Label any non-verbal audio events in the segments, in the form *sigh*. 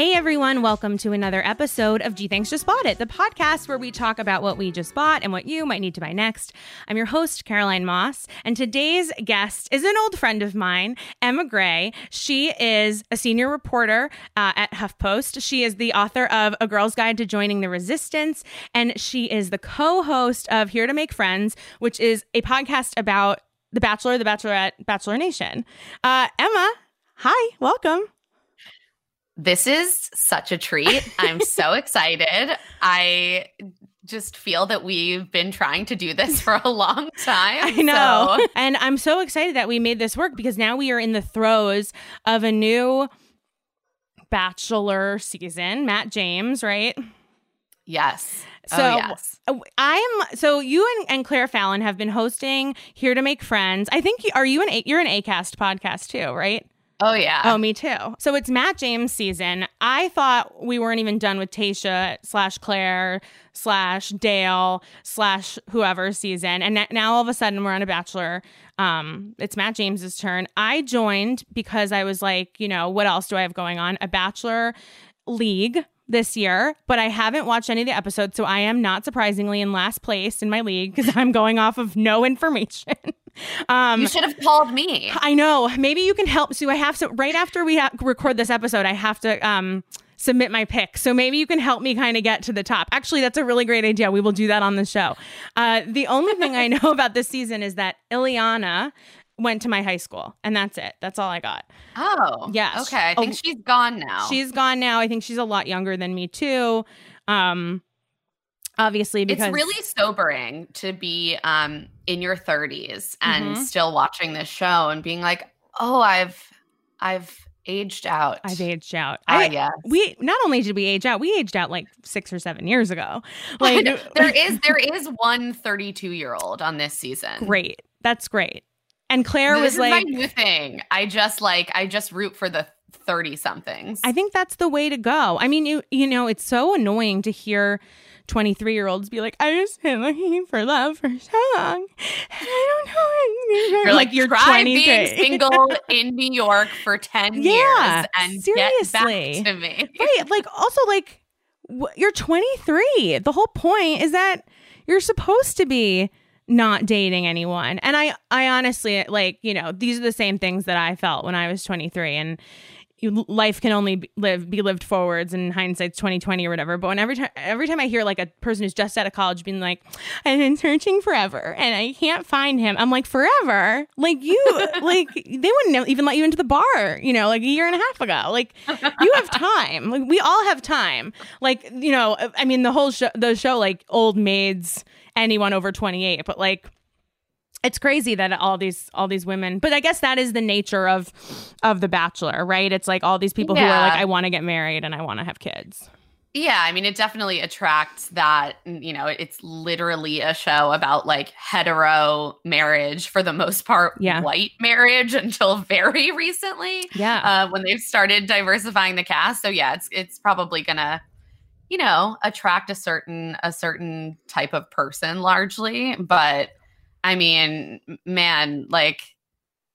Hey everyone, welcome to another episode of Gee Thanks Just Bought It, the podcast where we talk about what we just bought and what you might need to buy next. I'm your host, Caroline Moss, and today's guest is an old friend of mine, Emma Gray. She is a senior reporter uh, at HuffPost. She is the author of A Girl's Guide to Joining the Resistance, and she is the co host of Here to Make Friends, which is a podcast about The Bachelor, The Bachelorette, Bachelor Nation. Uh, Emma, hi, welcome. This is such a treat. I'm so *laughs* excited. I just feel that we've been trying to do this for a long time. I know. So. And I'm so excited that we made this work because now we are in the throes of a new bachelor season. Matt James, right? Yes. Oh, so oh, yes. Uh, I am so you and, and Claire Fallon have been hosting Here to Make Friends. I think you, are you an you're an ACAST podcast too, right? Oh yeah. Oh, me too. So it's Matt James season. I thought we weren't even done with Tayshia slash Clare slash Dale slash whoever season, and now all of a sudden we're on a Bachelor. Um, it's Matt James's turn. I joined because I was like, you know, what else do I have going on? A Bachelor league this year, but I haven't watched any of the episodes, so I am not surprisingly in last place in my league because *laughs* I'm going off of no information. Um, you should have called me. I know. Maybe you can help. So I have to right after we ha- record this episode, I have to um, submit my pick. So maybe you can help me kind of get to the top. Actually, that's a really great idea. We will do that on the show. Uh, the only thing I know *laughs* about this season is that Illeana went to my high school, and that's it. That's all I got. Oh, yes. Okay, I think oh, she's gone now. She's gone now. I think she's a lot younger than me too. Um, obviously because it's really sobering to be um in your 30s and mm-hmm. still watching this show and being like oh i've i've aged out. I've aged out. Uh, I, yes. we not only did we age out we aged out like six or seven years ago. *laughs* Like there is there is one 32 year old on this season. Great. That's great. And claire this was like my new thing. I just like i just root for the 30 somethings i think that's the way to go. I mean you you know it's so annoying to hear 23 year olds be like, I just been looking for love for so long. I don't know. You're like, *laughs* you're try being single *laughs* in New York for 10 yeah, years and seriously. get back to me. Right. Like, also, like, you're 23. The whole point is that you're supposed to be not dating anyone. And I I honestly like, you know, these are the same things that I felt when I was 23 and life can only be, live be lived forwards and hindsight's 2020 or whatever. But when every time every time i hear like a person who's just out of college being like i've been searching forever and i can't find him i'm like forever? Like you *laughs* like they wouldn't even let you into the bar you know like a year and a half ago. Like you have time. Like we all have time. Like you know i mean the whole show the show like old maids anyone over 28 but like it's crazy that all these all these women but i guess that is the nature of of the bachelor right it's like all these people yeah. who are like i want to get married and i want to have kids yeah i mean it definitely attracts that you know it's literally a show about like hetero marriage for the most part yeah. white marriage *laughs* until very recently yeah uh, when they've started diversifying the cast so yeah it's it's probably gonna you know attract a certain a certain type of person largely but I mean, man, like,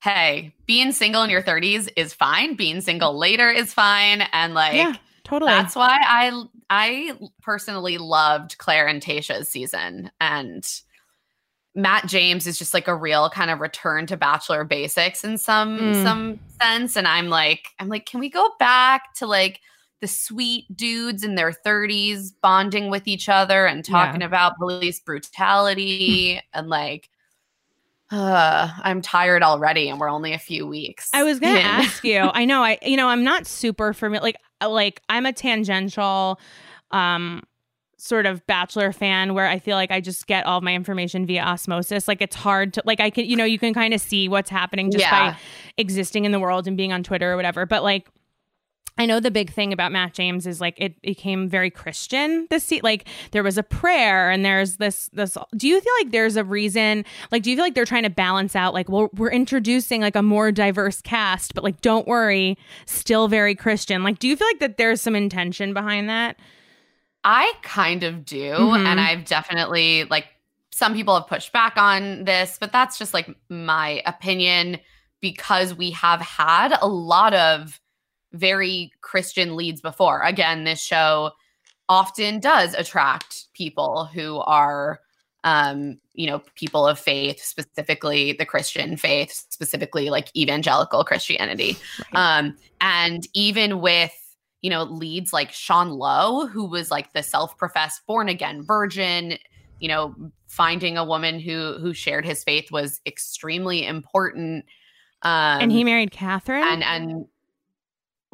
hey, being single in your 30s is fine. Being single later is fine. And like, yeah, totally. That's why I I personally loved Clare and Tayshia's season. And Matt James is just like a real kind of return to bachelor basics in some Mm. some sense and I'm like I'm like can we go back to like the sweet dudes in their 30s bonding with each other and talking about police brutality *laughs* and like uh I'm tired already and we're only a few weeks. I was gonna ask you. *laughs* I know. I you know I'm not super familiar. Like uh, like I'm a tangential, um, sort of Bachelor fan where I feel like I just get all of my information via osmosis. Like it's hard to like I can you know you can kind of see what's happening just Yeah. by existing in the world and being on Twitter or whatever. But like. I know the big thing about Matt James is like it became very Christian this se- like there was a prayer and there's this this do you feel like there's a reason like do you feel like they're trying to balance out like well we're introducing like a more diverse cast but like don't worry still very Christian like do you feel like that there's some intention behind that I kind of do. Mhm. And I've definitely, like, some people have pushed back on this, but that's just like my opinion because we have had a lot of very Christian leads before. Again, this show often does attract people who are um you know people of faith specifically the christian faith specifically like evangelical christianity. Um and even with you know leads like sean lowe who was like the self-professed born again virgin you know finding a woman who who shared his faith was extremely important um and he married Catherine? and and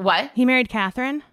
what he married Catherine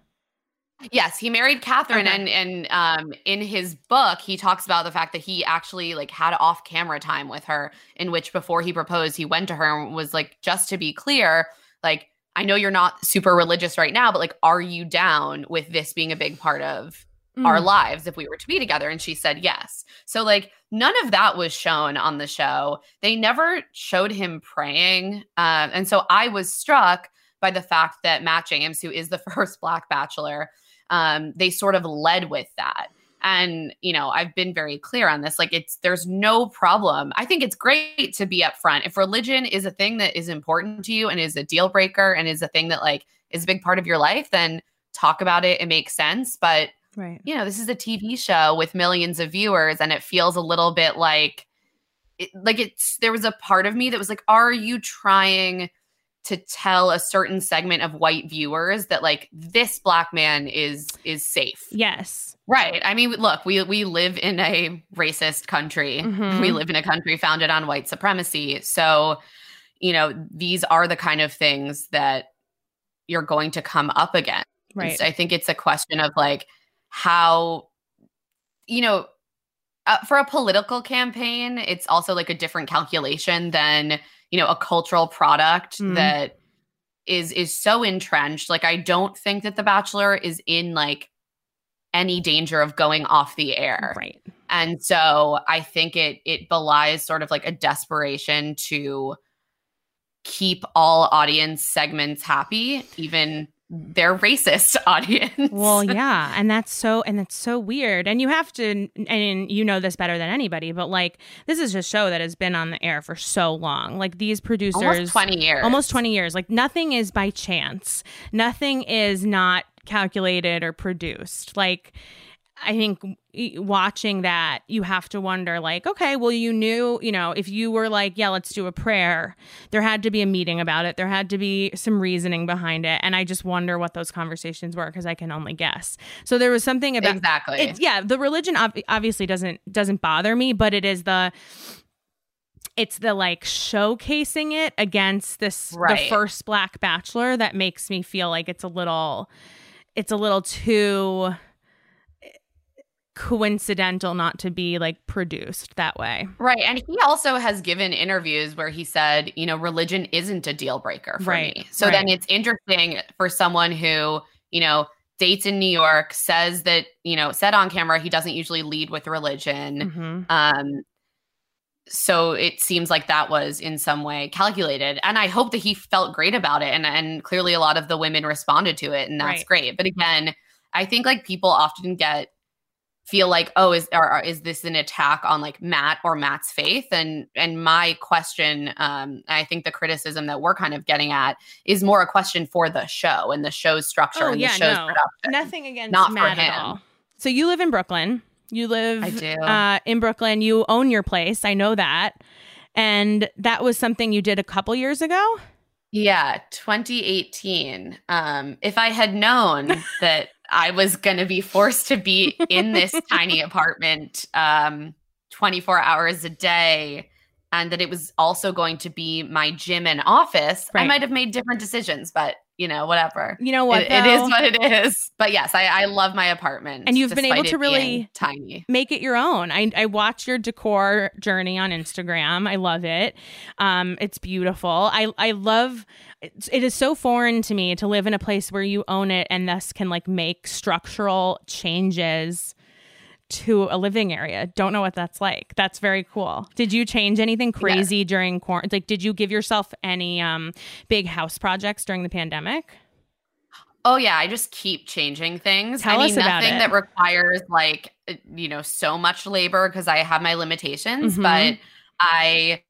Yes, he married Catherine, Okay. and and um, in his book, he talks about the fact that he actually like had off camera time with her, in which before he proposed, he went to her and was like, just to be clear, like I know you're not super religious right now, but like, are you down with this being a big part of our Mm. lives if we were to be together? And she said yes. So like none of that was shown on the show. They never showed him praying, um, and so I was struck by the fact that Matt James, who is the *laughs* first Black Bachelor, um, they sort of led with that. And you know, I've been very clear on this. Like, it's there's no problem. I think it's great to be upfront. If religion is a thing that is important to you and is a deal breaker and is a thing that like is a big part of your life, then talk about it. It makes sense. But right you know, this is a TV show with millions of viewers, and it feels a little bit like, it, like it's. There was a part of me that was like, "Are you trying to tell a certain segment of white viewers that like this black man is is safe?" yes Right. I mean, look, we we live in a racist country. Mhm. We live in a country founded on white supremacy. So, you know, these are the kind of things that you're going to come up against. right I think it's a question of like how, you know, uh, for a political campaign, it's also like a different calculation than you know a cultural product Mm. that is is so entrenched. Like I don't think that The Bachelor is in like any danger of going off the air. right And so I think it it belies sort of like a desperation to keep all audience segments happy, even their racist *laughs* audience. Well, *laughs* yeah, and that's so and that's so weird. And you have to and you know this better than anybody, but like this is a show that has been on the air for so long. Like these producers almost 20 years. almost 20 years. Like nothing is by chance. Nothing is not calculated or produced. Like I think watching that, you have to wonder, like, okay, well, you knew, you know, if you were like, yeah, let's do a prayer, there had to be a meeting about it. There had to be some reasoning behind it. And I just wonder what those conversations were because I can only guess. So there was something about exactly. it's yeah the religion ob- obviously doesn't doesn't bother me but it is the it's the like showcasing it against this the first black bachelor that makes me feel like it's a little it's a little too coincidental not to be like produced that way Right. And he also has given interviews where he said, you know, religion isn't a deal breaker for Right, me. So then it's interesting for someone who, you know, dates in New York, says that, you know, said on camera he doesn't usually lead with religion. Mhm. Um so it seems like that was in some way calculated. And I hope that he felt great about it. And and clearly a lot of the women responded to it and that's Right. great. But again, I think like people often get feel like oh is or, is this an attack on like Matt or Matt's faith and and my question um I think the criticism that we're kind of getting at is more a question for the show and the show's structure Oh, and yeah, the show's no. production. nothing against Not Matt at all so you live in brooklyn You live I do. Uh, in Brooklyn. You own your place. I know that. And that was something you did a couple years ago. Yeah, 2018. Um, if I had known that I was going to be forced to be in this *laughs* tiny apartment um, 24 hours a day and that it was also going to be my gym and office, I might have made different decisions, but you know, whatever. You know what? It- it is what it is. But yes, I, I love my apartment. And you've been able to really- tiny. make it your own. I, I watch your decor journey on Instagram. I love it. Um, it's beautiful. I I love. It is so foreign to me to live in a place where you own it and thus can like make structural changes to a living area. Don't know what that's like. That's very cool. Did you change anything crazy during quarantine? Like, did you give yourself any um big house projects during the pandemic? Oh yeah, I just keep changing things. Tell I mean, us about nothing it. that requires like uh, you know so much labor because I have my limitations, Mhm. but I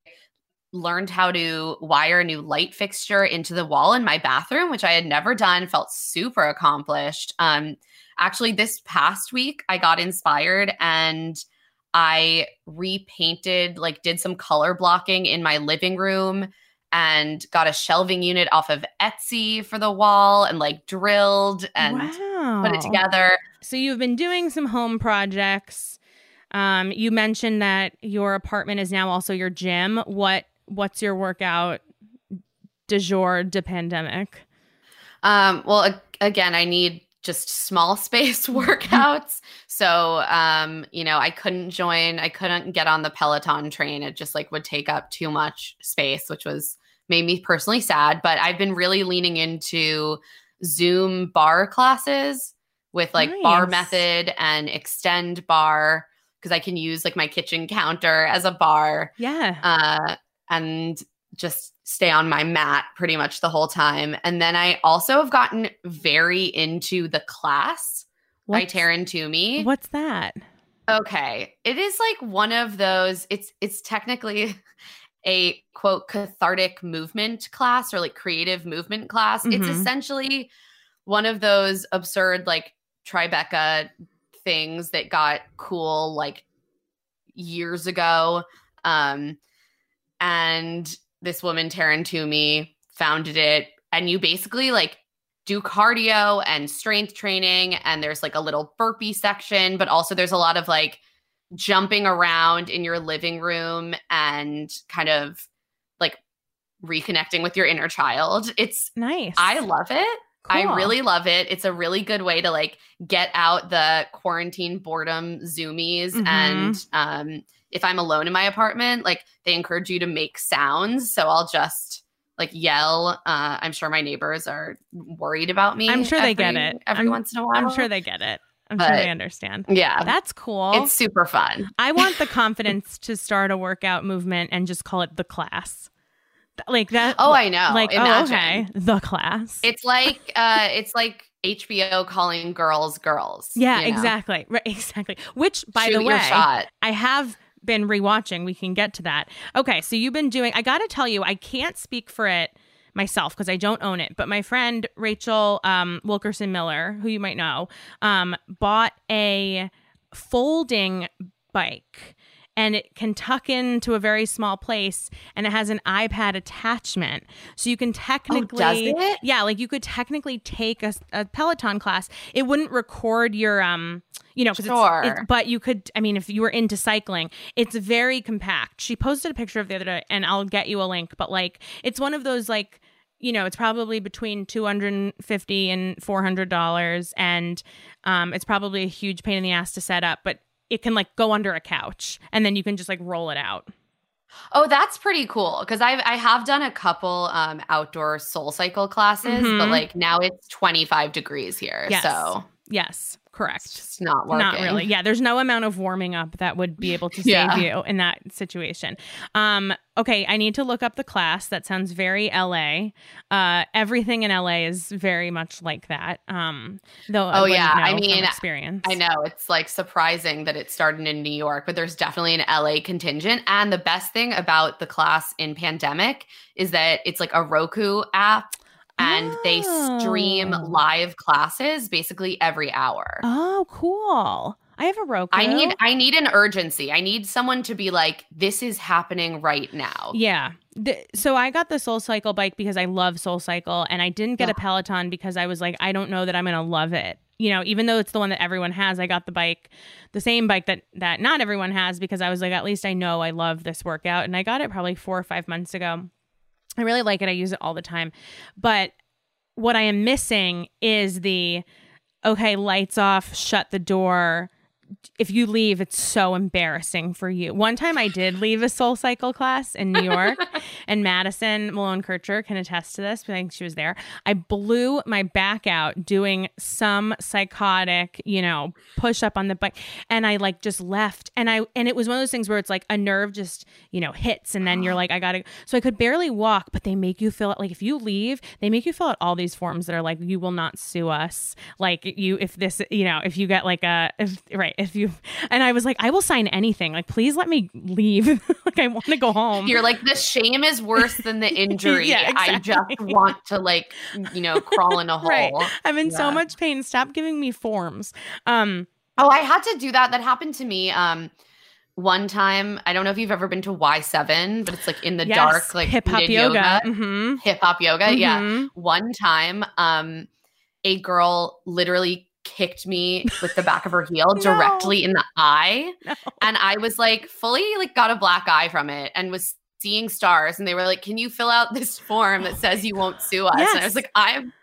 learned how to wire a new light fixture into the wall in my bathroom, which I had never done. Felt super accomplished. Um, actually, this past week I got inspired and I repainted, like, did some color blocking in my living room and got a shelving unit off of Etsy for the wall and like drilled and wow. put it together. So you've been doing some home projects. Um, you mentioned that your apartment is now also your gym. What what's your workout de jour de pandemic? Um, well, a- again, I need just small space *laughs* workouts. So, um, you know, I couldn't join, I couldn't get on the Peloton train. It just like would take up too much space, which was made me personally sad. But I've been really leaning into Zoom barre classes with like bar method and Xtend Barre because I can use like my kitchen counter as a bar Yeah. uh, and just stay on my mat pretty much the whole time. And then I also have gotten very into the class by What's- Taryn Toomey. What's that? Okay, it is like one of those. It's it's technically *laughs* a quote cathartic movement class or like creative movement class. It's Mhm. essentially one of those absurd like Tribeca things that got cool like years ago. Um, and this woman, Taryn Toomey, founded it. And you basically like do cardio and strength training. And there's like a little burpee section, but also there's a lot of like jumping around in your living room and kind of like reconnecting with your inner child. It's, Nice. I love it. I really love it. It's a really good way to like get out the quarantine boredom zoomies. Mhm. And um, if I'm alone in my apartment, like they encourage you to make sounds. So I'll just like yell. Uh, I'm sure my neighbors are worried about me. I'm sure they get it. every I'm- once in a while. I'm sure they get it. I'm sure they understand. Yeah, That's cool. it's super fun. I want the *laughs* confidence to start a workout movement and just call it the class. Like that. Oh, I know. Like, Imagine. oh, okay. The class. It's like uh, it's like HBO calling girls girls. yeah, you know? exactly. Right, *laughs* exactly. Which, by Shoot the way. I have been rewatching. We can get to that. Okay, so you've been doing. I got to tell you, I can't speak for it myself because I don't own it. But my friend Rachel um, Wilkerson Miller, who you might know, um, bought a folding bike. And it can tuck into a very small place, and it has an iPad attachment, so you can technically, Oh, does it? yeah, like you could technically take a, a Peloton class. It wouldn't record your, um, you know, because Sure. it's, it's, but you could. I mean, if you were into cycling, it's very compact. She posted a picture of the other day, and I'll get you a link. But like, it's one of those like, you know, it's probably between two hundred and fifty and four hundred dollars, and um, it's probably a huge pain in the ass to set up, but it can like go under a couch, and then you can just like roll it out. Oh, that's pretty cool because I I have done a couple um outdoor soul cycle classes, Mhm. but like now it's 25 degrees here. Yes. So Yes, it's correct. just not working. Not really. Yeah, there's no amount of warming up that would be able to save Yeah. you in that situation. Um, okay, I need to look up the class. That sounds very LA. Uh, everything in LA is very much like that. Um, though Oh, wouldn't yeah. I mean, experience. I know it's like surprising that it started in New York, but there's definitely an LA contingent. And the best thing about the class in pandemic is that it's like a Roku app and they stream Oh. live classes basically every hour. Oh, cool. I have a Roku. I need I need an urgency. I need someone to be like, this is happening right now. Yeah. The, so I got the Soul Cycle bike because I love Soul Cycle, and I didn't get a Peloton because I was like, I don't know that I'm gonna love it. You know, even though it's the one that everyone has, I got the bike, the same bike that that not everyone has because I was like, at least I know I love this workout, and I got it probably four or five months ago. I really like it. I use it all the time, but what I am missing is the okay, lights off, shut the door. If you leave, it's so embarrassing for you. One time I did leave a soul cycle class in New York, *laughs* and Madison Malone Kircher can attest to this. I think she was there. I blew my back out doing some psychotic, you know, push up on the bike, and I like just left. And I and it was one of those things where it's like a nerve just you know hits, and then you're like, I gotta. So I could barely walk, but they make you feel like if you leave, they make you fill out all these forms that are like you will not sue us. Like you, if this, you know, if you get like a if right if you and I was like, I will sign anything. Like, please let me leave. *laughs* like, I want to go home. You're like, the shame is worse than the *laughs* injury. Yeah, I just want to like, you know, crawl in a *laughs* hole. Right. I'm in so much pain. Stop giving me forms. Um, Oh, I had to do that. That happened to me. Um, one time, I don't know if you've ever been to Y7, but it's like in the yes, dark, like hip hop did yoga. Mm-hmm. hip hop yoga. Yeah. Mhm. One time, um, a girl literally kicked me with the back of her heel *laughs* No. directly in the eye. *laughs* No. And I was like fully like got a black eye from it and was seeing stars. And they were like, Can you fill out this form that says you won't sue us? And I was like, I'm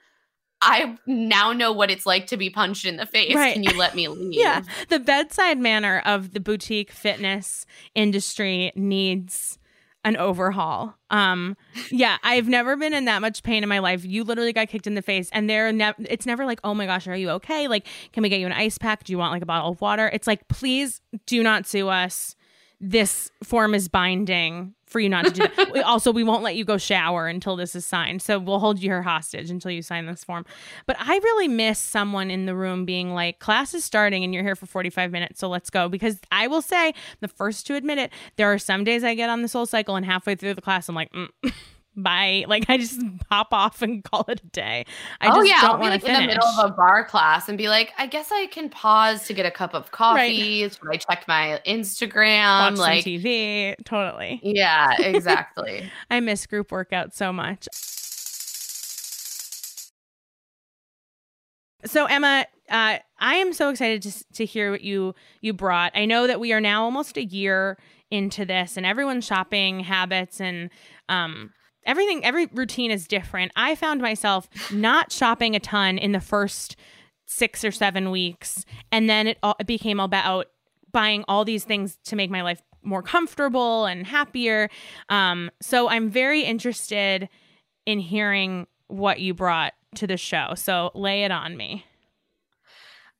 I now know what it's like to be punched in the face. Right. Can you let me *laughs* leave? Yeah. The bedside manner of the boutique fitness industry needs an overhaul. Um, yeah, I've never been in that much pain in my life. You literally got kicked in the face, and they're it's never like, oh my gosh, are you okay? Like, can we get you an ice pack? Do you want like a bottle of water? It's like, please do not sue us. This form is binding for you not to do that. *laughs* we, also, we won't let you go shower until this is signed. So we'll hold you here hostage until you sign this form. But I really miss someone in the room being like, class is starting and you're here for 45 minutes, so let's go. Because I will say, the first to admit it, there are some days I get on the soul cycle and halfway through the class, I'm like, mm, *laughs* bye. *laughs* Like I just pop off and call it a day. I oh just yeah, don't want like to in the middle of a barre class and be like, I guess I can pause to get a cup of coffee. Should I check my Instagram? Watch like, TV. Totally. yeah, *laughs* exactly. I miss group workouts so much. So Emma, uh, I am so excited to to hear what you you brought. I know that we are now almost a year into this, and everyone's shopping habits and um, everything, every routine is different. I found myself not shopping a ton in the first six or seven weeks, and then it, all, it became about buying all these things to make my life more comfortable and happier. Um, so I'm very interested in hearing what you brought to the show. So lay it on me.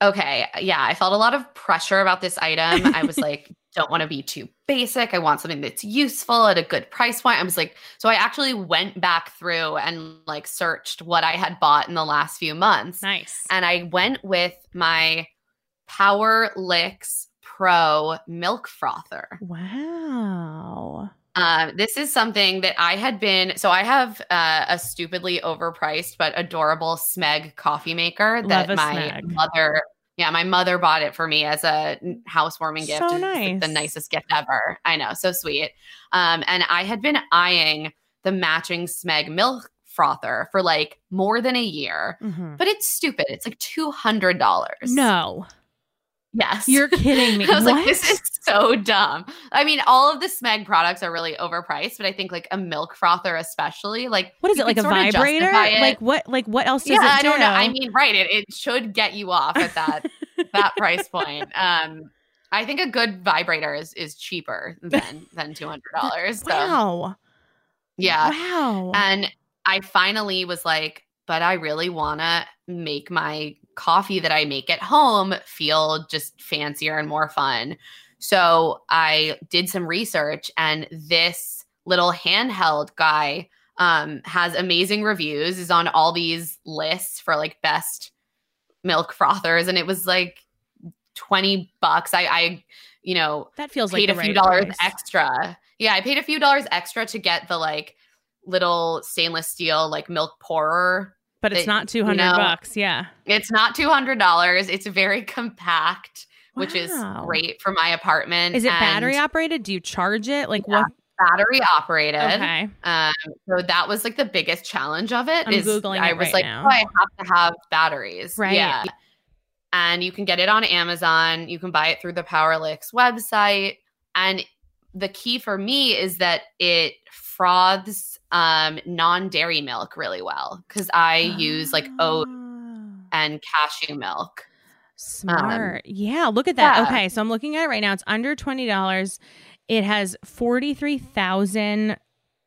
Okay. Yeah. I felt a lot of pressure about this item. I was *laughs* like, don't want to be too basic. I want something that's useful at a good price point. I was like, so I actually went back through and like searched what I had bought in the last few months. Nice. And I went with my PowerLix Pro milk frother. Wow. Um, this is something that I had been. So I have uh, a stupidly overpriced but adorable Smeg coffee maker that my Smeg. mother. Yeah, my mother bought it for me as a housewarming gift. So It's, like, the nicest gift ever. I know, so sweet. Um, and I had been eyeing the matching Smeg milk frother for like more than a year, Mhm. but it's stupid. It's like two hundred dollars. No, yes, you're kidding me. *laughs* I was what? like, this is so dumb. I mean, all of the Smeg products are really overpriced, but I think like a milk frother, especially, like what is it like a vibrator? Like what? Like what else yeah, it I do? don't know. I mean, right? It it should get you off at that *laughs* that price point. Um, I think a good vibrator is is cheaper than than two hundred *laughs* dollars. So wow. yeah, Wow. and I finally was like, but I really want to make my coffee that I make at home feel just fancier and more fun. So I did some research, and this little handheld guy um, has amazing reviews, is on all these lists for like best milk frothers. And it was like 20 bucks. I, I you know, that feels paid like a few right dollars price. extra. Yeah, I paid a few dollars extra to get the like little stainless steel like milk pourer. but it's that, not 200 you know, bucks. Yeah. It's not two hundred dollars. It's very compact, which is great for my apartment. Is it and battery operated? Do you charge it? Like Yeah. what? battery operated? Okay. Um, so that was like the biggest challenge of it. I'm is Googling I was right like, now. oh, I have to have batteries. Right. Yeah. And you can get it on Amazon. You can buy it through the Powerlix website. And the key for me is that it froths um, non-dairy milk really well because I use like oat Ah. and cashew milk. Smart. yeah, look at that. Um, yeah. Okay, so I'm looking at it right now. It's under $20. It has 43,000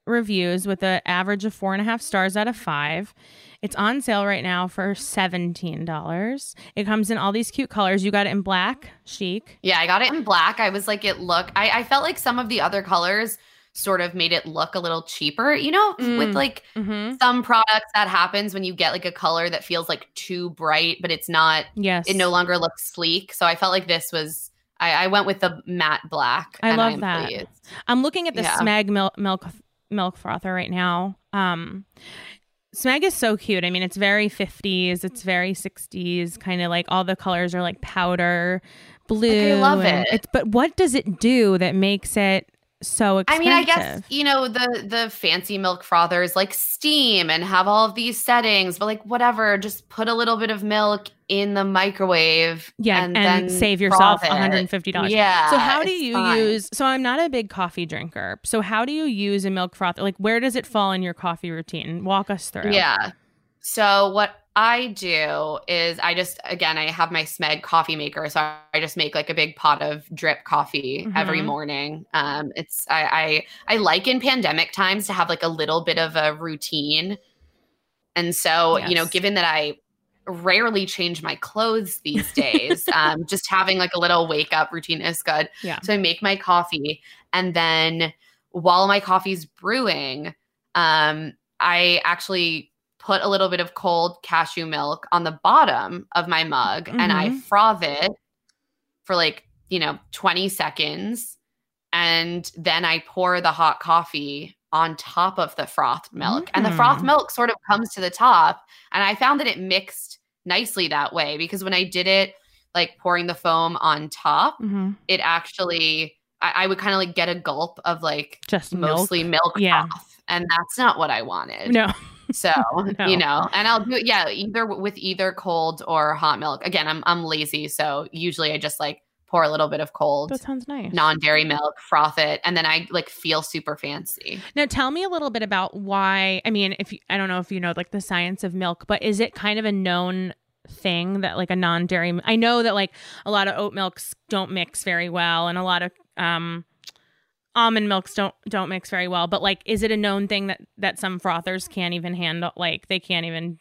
reviews with an average of four and a half stars out of five. It's on sale right now for $17. It comes in all these cute colors. You got it in black, chic. Yeah, I got it in black. I was like, it look. I, I felt like some of the other colors sort of made it look a little cheaper. You know, Mm. with like Mm-hmm. some products that happens when you get like a color that feels like too bright, but it's not. Yes. It no longer looks sleek. So I felt like this was. I, I went with the matte black. I love I'm that. pleased. I'm looking at the Yeah. Smeg milk milk milk frother right now. Um Smeg is so cute. I mean, it's very 50s, it's very 60s, kind of like all the colors are like powder blue. I love it. It's but what does it do that makes it so I mean, I guess you know the the fancy milk frothers like steam and have all of these settings, but like whatever, just put a little bit of milk in the microwave. yeah, and, and, then save yourself $150. Yeah. So how do you fine. use so I'm not a big coffee drinker. So how do you use a milk frother? Like where does it fall in your coffee routine? Walk us through. Yeah. So what I do is I just again I have my Smeg coffee maker, so I just make like a big pot of drip coffee every Mhm. morning. Um, it's I, I I like in pandemic times to have like a little bit of a routine, and so you know, given that I rarely change my clothes these days, *laughs* um, just having like a little wake up routine is good. Yeah. So I make my coffee, and then while my coffee's brewing, um, I actually put a little bit of cold cashew milk on the bottom of my mug and I Mhm. froth it for like, you know, 20 seconds. And then I pour the hot coffee on top of the frothed milk. And the frothed Mm. milk sort of comes to the top. And I found that it mixed nicely that way because when I did it, like pouring the foam on top, Mhm. it actually, I, I would kind of like get a gulp of like Just mostly milk, Yeah. froth. And that's not what I wanted. No. So, *laughs* No. you know, and I'll do it, yeah, either with either cold or hot milk. Again, I'm I'm lazy, so usually I just like pour a little bit of cold That sounds nice. non-dairy milk, froth it, and then I like feel super fancy. Now, tell me a little bit about why. I mean, if you, I don't know if you know like the science of milk, but is it kind of a known thing that like a non-dairy? I know that like a lot of oat milks don't mix very well, and a lot of um almond milks don't don't mix very well. But like, is it a known thing that that some frothers can't even handle? Like, they can't even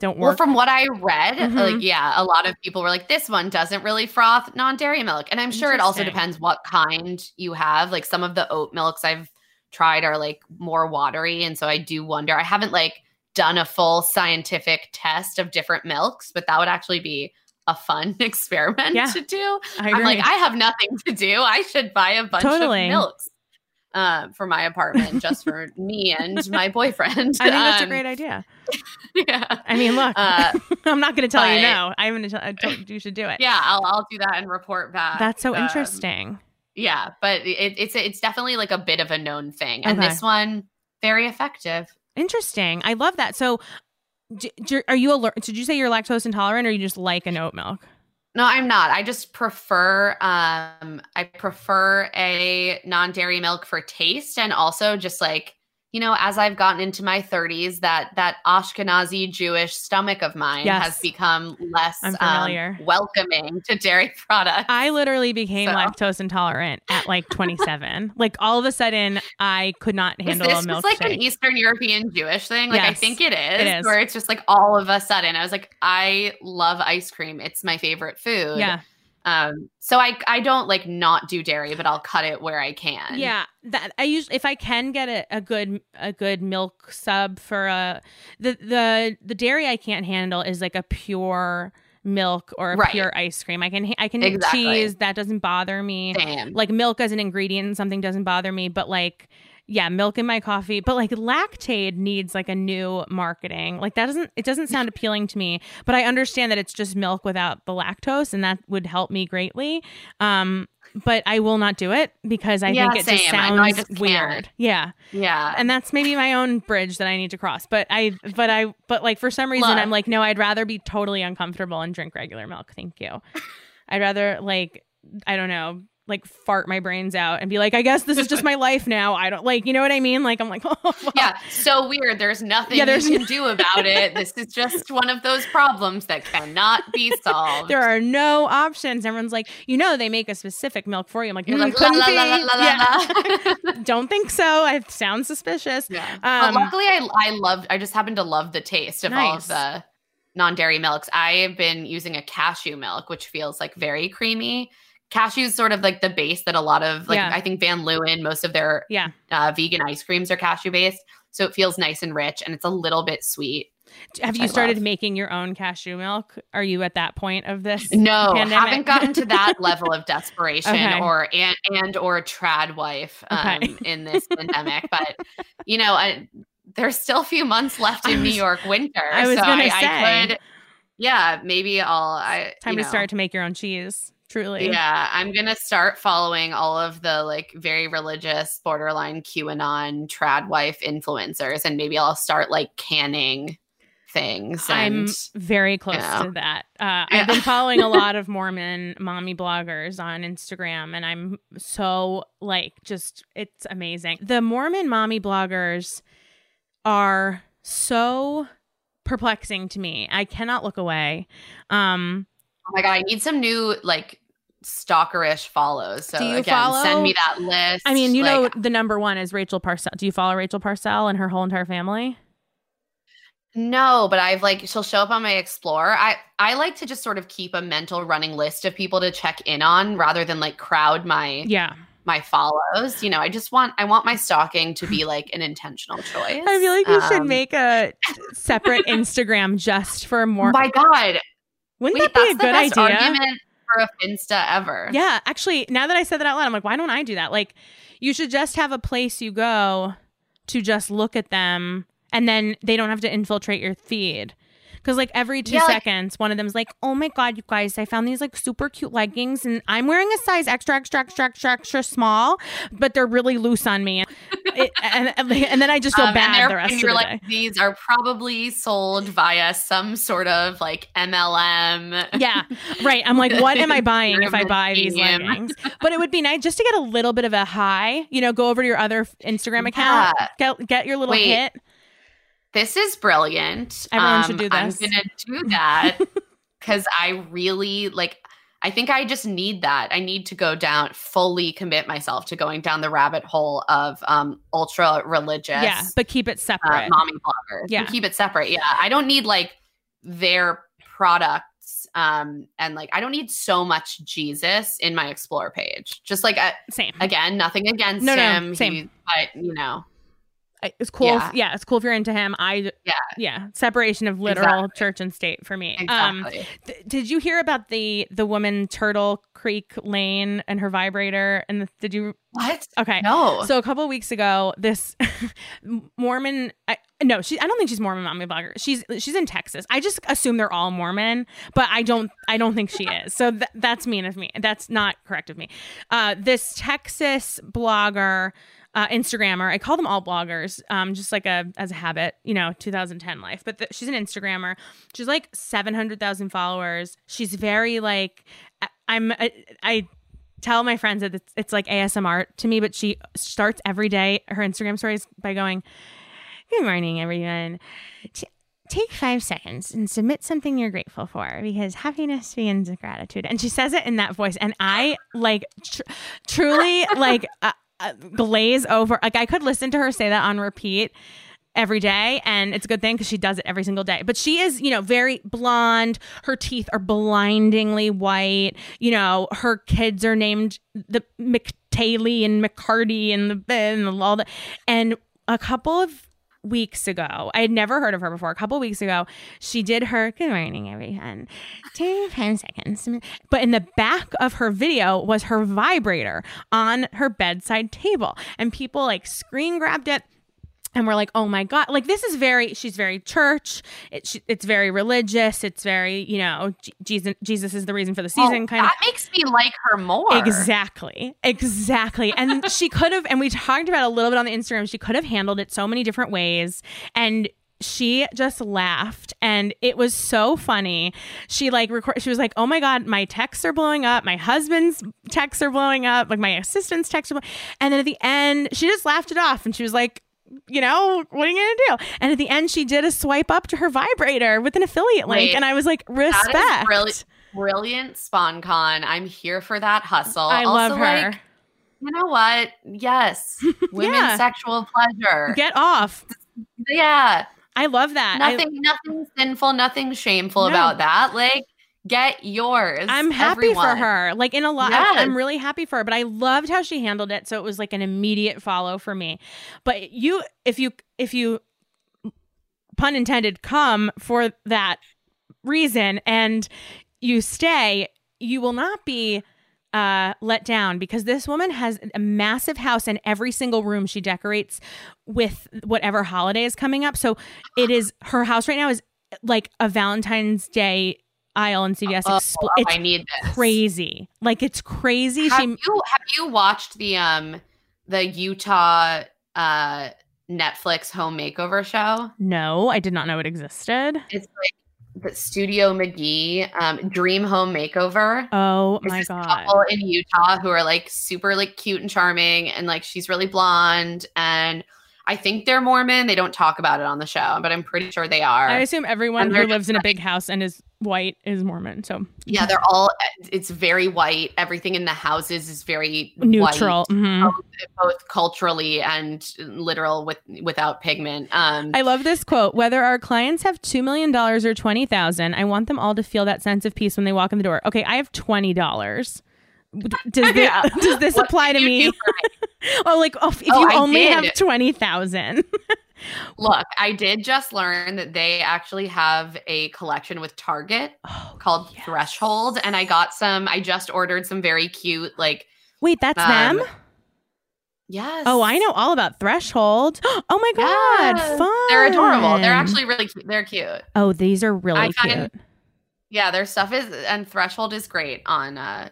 don't work. Well, from what I read, Mhm. like yeah, a lot of people were like, "This one doesn't really froth non-dairy milk," and I'm sure it also depends what kind you have. Like some of the oat milks I've tried are like more watery, and so I do wonder. I haven't like done a full scientific test of different milks, but that would actually be a fun *laughs* experiment Yeah, to do. I I'm like. I have nothing to do. I should buy a bunch Totally. of milks. Uh, for my apartment, just for *laughs* me and my boyfriend. I think that's a Um, great idea. *laughs* Yeah. I mean, look, Uh, I'm not going to tell you no. I'm going to tell I you should do it. Yeah, I'll I'll do that and report back. That's so Um, interesting. yeah, but it, it's it's definitely like a bit of a known thing, and Okay. this one very effective. Interesting. I love that. So, are you allergic? Did you say you're lactose intolerant, or you just like an oat milk? No, I'm not. I just prefer um I prefer a non-dairy milk for taste and also just like you know, as I've gotten into my 30s, that that Ashkenazi Jewish stomach of mine Yes. has become less um, welcoming to dairy *laughs* products. I literally became So. lactose intolerant at like 27. *laughs* like all of a sudden, I could not Is handle this a just like an. Eastern European Jewish thing? Like I think it is, it is. where it's just like all of a sudden I was like, I love ice cream. It's my favorite food. yeah, Um, so I I don't like not do dairy, but I'll cut it where I can. yeah. That I usually, if I can get a, a good a good milk sub for a the the the dairy I can't handle is like a pure milk or a Right. pure ice cream. I can I can Exactly. cheese that doesn't bother me. Same. like milk as an ingredient in something doesn't bother me but like yeah, milk in my coffee, but like Lactaid needs like a new marketing. Like that doesn't it doesn't sound appealing to me, but I understand that it's just milk without the lactose and that would help me greatly. Um but I will not do it because I Yeah, think it just same. I I sounds just weird. Yeah. Yeah. And that's maybe my own bridge that I need to cross. But I but I but like for some reason Love. I'm like no, I'd rather be totally uncomfortable and drink regular milk. Thank you. I'd rather like I don't know, like fart my brains out and be like, I guess this is just my life now. I don't like, you know what I mean? Like I'm like, *laughs* oh, well, yeah, so weird. There's nothing Yeah, there's you can do about it. This is just one of those problems that cannot be *laughs* solved. there are no options. Everyone's like, you know, they make a specific milk for you. I'm like, "Mm, la, couldn't la, la, la, la, Yeah. la. *laughs* don't think so. I sound suspicious. Yeah. Um, luckily, I I loved. I just happen to love the taste of all of the non-dairy milks. I have been using a cashew milk, which feels like very creamy. Cashew is sort of like the base that a lot of like Yeah. I think Van Leeuwen, most of their Yeah. uh, vegan ice creams are cashew based, so it feels nice and rich, and it's a little bit sweet. Have you I started love. making your own cashew milk? Are you at that point of this? No, pandemic? haven't gotten to that *laughs* level of desperation Okay. or and and or trad wife um, Okay. in this pandemic. But you know, I, there's still a few months left *laughs* in New York winter, I was so gonna I, say. I could. Yeah, maybe I'll. I Time to know, start to make your own cheese. Truly. Yeah, I'm gonna start following all of the like very religious, borderline QAnon trad wife influencers, and maybe I'll start like canning things. And, I'm very close know. to that. Uh, Yeah. I've been following a lot of *laughs* Mormon mommy bloggers on Instagram, and I'm so like, just it's amazing. The Mormon mommy bloggers are so perplexing to me. I cannot look away. Um, Oh my god, I need some new like stalkerish follows. So Do you again, follow- send me that list. I mean, you Like, know, the number one is Rachel Parcell. Do you follow Rachel Parcell and her whole entire family? no, but I've like she'll show up on my explore. I I like to just sort of keep a mental running list of people to check in on rather than like crowd my Yeah. my follows. You know, I just want I want my stalking to be like an intentional *laughs* choice. I feel like you should Um, make a separate *laughs* Instagram just for more. My God, Wouldn't wait, that be a good idea? argument for a Finsta ever. Yeah, actually, now that I said that out loud, I'm like, why don't I do that? Like, you should just have a place you go to just look at them, and then they don't have to infiltrate your feed. Because like every two Yeah, like- seconds, one of them's like, "Oh my god, you guys! I found these like super cute leggings, and I'm wearing a size extra, extra, extra, extra, extra small, but they're really loose on me." It, and, and, then I just feel Um, bad the rest of you're the like, day. these are probably sold via some sort of like MLM. Yeah, right. I'm like, what am I *laughs* buying if I buy these leggings? But it would be nice just to get a little bit of a high. You know, go over to your other Instagram account, Yeah. get get your little Wait, hit. This is brilliant. Um, Everyone should do this. I'm gonna do that *laughs* because I really like. I think I just need that. I need to go down, fully commit myself to going down the rabbit hole of um ultra religious, Yeah, but keep it uh, separate. mommy bloggers. Yeah. keep it separate. Yeah, I don't need like their products. Um, and like I don't need so much Jesus in my explore page. Just like uh, Same. again, nothing against No, no, him. same. He- but you know, It's cool. Yeah. If, yeah, it's cool if you're into him. I Yeah. yeah, separation of literal Exactly. church and state for me. Um, exactly. th- did you hear about the the woman Turtle Creek Lane and her vibrator? And the, did you? what? Okay, No. So a couple of weeks ago, this *laughs* Mormon, I, no, she, I don't think she's Mormon mommy blogger. She's she's in Texas. I just assume they're all Mormon, but I don't I don't think she is. So th- that's mean of me. That's not correct of me. Uh, this Texas blogger. Uh, Instagrammer, I call them all bloggers, um, just like a as a habit, you know, 2010 life. But th- she's an Instagrammer. She's like 700,000 followers. She's very like, I, I'm, I, I tell my friends that it's, it's like ASMR to me, but she starts every day her Instagram stories by going, Good morning, everyone. T- take five seconds and submit something you're grateful for because happiness begins with gratitude. And she says it in that voice. And I like tr- truly like *laughs* uh, Uh, glaze over. Like I could listen to her say that on repeat every day and it's a good thing because she does it every single day but she is you know very blonde her teeth are blindingly white you know her kids are named the mctayley and mccarty and the and all the and a couple of weeks ago. I had never heard of her before. A couple weeks ago, she did her good morning, everyone. Take five seconds. But in the back of her video was her vibrator on her bedside table. And people like screen grabbed it and we're like, oh my god, like this is very. She's very church. It, she, it's very religious. It's very, you know, Jesus. Jesus is the reason for the oh, season. Oh, kind that of. That makes me like her more. Exactly. Exactly. And *laughs* she could have, and we talked about a little bit on the Instagram. She could have handled it so many different ways, and she just laughed and it was so funny she like record she was like oh my god my texts are blowing up my husband's texts are blowing up like my assistant's texts are blowing and then at the end she just laughed it off and she was like you know, what are you gonna do? And at the end, she did a swipe up to her vibrator with an affiliate link, Wait, and I was like, respect. That is brilliant, brilliant sponcon. I'm here for that hustle. I also, love her. Like, you know what? Yes, *laughs* women's Yeah. sexual pleasure. Get off. yeah, I love that. I- nothing, nothing sinful, nothing shameful No. about that. Like, get yours. I'm happy for her. Like in a lot, Yes. I'm really happy for her. But I loved how she handled it. So it was like an immediate follow for me. But you, if you, if you, pun intended, come for that reason and you stay, you will not be uh, let down because this woman has a massive house and every single room she decorates with whatever holiday is coming up. So it is her house right now is like a Valentine's Day aisle in CVS. Oh, Expl- oh, it's I need this. crazy. Like it's crazy. Have she you have you watched the um the Utah uh Netflix home makeover show? no, I did not know it existed. It's like the Studio McGee um Dream Home Makeover. Oh There's my this god. couple in Utah who are like super like cute and charming and like she's really blonde and I think they're Mormon. They don't talk about it on the show, but I'm pretty sure they are. I assume everyone who lives in a big house and is white is Mormon. So yeah, they're all it's very white. Everything in the houses is very neutral. white, Mhm. both, both culturally and literal with without pigment. Um I love this quote. Whether our clients have two million dollars or twenty thousand, I want them all to feel that sense of peace when they walk in the door. Okay, I have twenty dollars. *laughs* Does this, Yeah. does this What apply to me? me? *laughs* oh, like oh, if Oh, you I only did. have twenty thousand. *laughs* Look, I did just learn that they actually have a collection with Target oh, called yes. Threshold, and I got some. I just ordered some very cute, like Wait, that's Um, them. yes. Oh, I know all about Threshold. *gasps* Oh my god, Yes. fun. They're adorable. They're actually really cute. They're cute. Oh, these are really I find- cute. Yeah, their stuff is and Threshold is great on. uh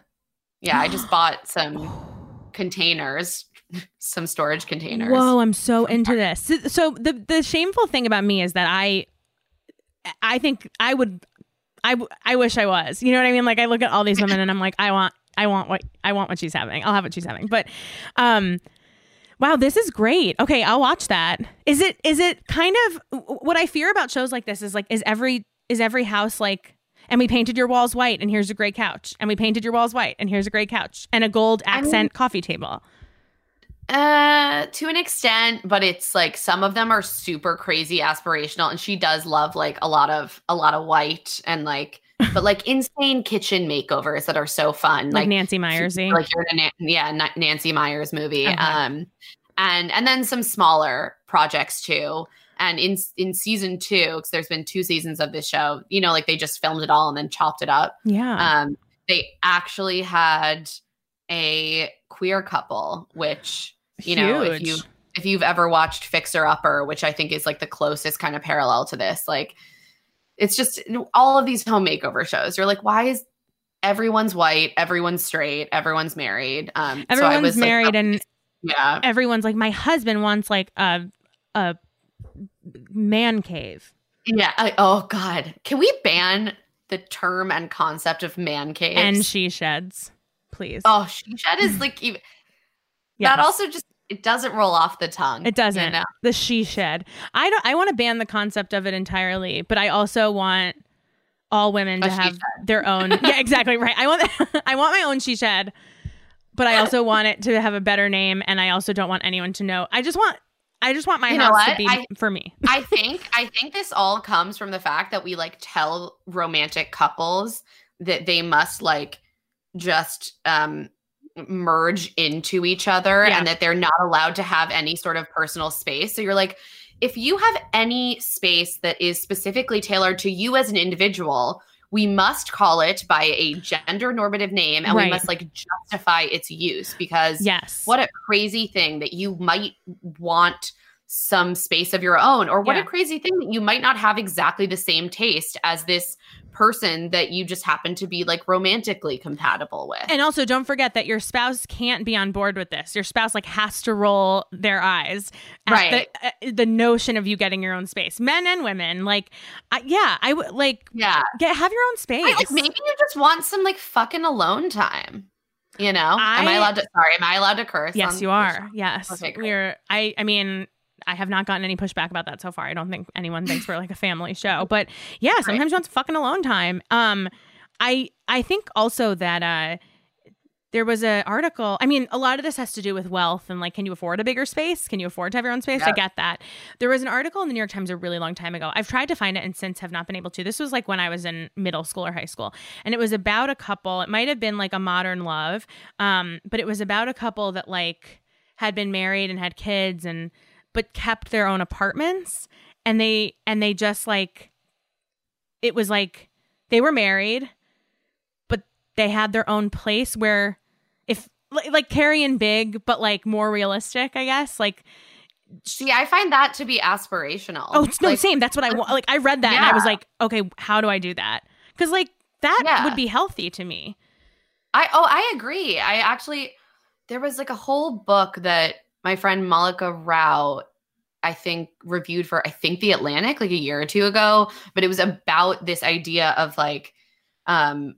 Yeah, I just bought *gasps* some containers, *laughs* some storage containers. Whoa, I'm so into this. So, so the the shameful thing about me is that I I think I would I, I wish I was. You know what I mean? Like I look at all these women and I'm like I want I want what I want what she's having. I'll have what she's having. But um wow, this is great. Okay, I'll watch that. Is it is it kind of what I fear about shows like this is like is every is every house like and we painted your walls white and here's a gray couch and we painted your walls white and here's a gray couch and a gold I mean- accent coffee table. Uh, to an extent, but it's like some of them are super crazy aspirational, and she does love like a lot of a lot of white and like, but like insane kitchen makeovers that are so fun, Like, Nancy Myersy. like you're in a Nan- yeah Na- Nancy Myers movie, Okay. um, and and then some smaller projects too. And in in season two, because there's been two seasons of this show, you know, like they just filmed it all and then chopped it up yeah. um, they actually had a queer couple, which you know, if you Huge. if you've ever watched Fixer Upper, which I think is like the closest kind of parallel to this, like it's just all of these home makeover shows. You're like, why is everyone's white, everyone's straight, everyone's married? Um, so I Everyone's was, like, married and yeah, everyone's like, my husband wants like a a man cave. yeah. I, oh God, can we ban the term and concept of man caves? And she sheds, please. oh, she shed is *clears throat* like even Yes. that also just it doesn't roll off the tongue. It doesn't. You know? The she shed. I don't. I want to ban the concept of it entirely, but I also want all women to have their own. *laughs* yeah, exactly right. I want. *laughs* I want my own she shed, but I also want it to have a better name, and I also don't want anyone to know. I just want. I just want my You know house to be I- for me. I think I think this all comes from the fact that we like tell romantic couples that they must like just um merge into each other Yeah. and that they're not allowed to have any sort of personal space. So you're like if you have any space that is specifically tailored to you as an individual, we must call it by a gender normative name and Right. we must like justify its use because Yes. what a crazy thing that you might want some space of your own or what Yeah. a crazy thing that you might not have exactly the same taste as this person that you just happen to be like romantically compatible with And also, don't forget that your spouse can't be on board with this. Your spouse like has to roll their eyes at Right. the, uh, the notion of you getting your own space, men and women. Like, I, yeah, I would like yeah get have your own space. Right, like maybe you just want some like fucking alone time you know am i I- allowed to sorry am i allowed to curse yes, you are. Yes, Okay, we're. I. I mean. I have not gotten any pushback about that so far. I don't think anyone thinks we're like a family show, *laughs* but yeah, sometimes you want fucking alone time. Um, I I think also that uh, there was an article. I mean, a lot of this has to do with wealth and like, can you afford a bigger space? Can you afford to have your own space? I get that. There was an article in the New York Times a really long time ago. I've tried to find it and since have not been able to. This was like when I was in middle school or high school, and it was about a couple. It might have been like a modern love, um, but it was about a couple that like had been married and had kids and but kept their own apartments and they and they just like it was like they were married but they had their own place where if like, like Carrie and Big but like more realistic I guess like see i find that to be aspirational. Oh it's no Like, same that's what I want like I read that and I was like okay how do I do that? Cuz like that Yeah. would be healthy to me. I oh i agree. I actually there was like a whole book that my friend mallika rao i think reviewed for i think the atlantic like a year or two ago but it was about this idea of like um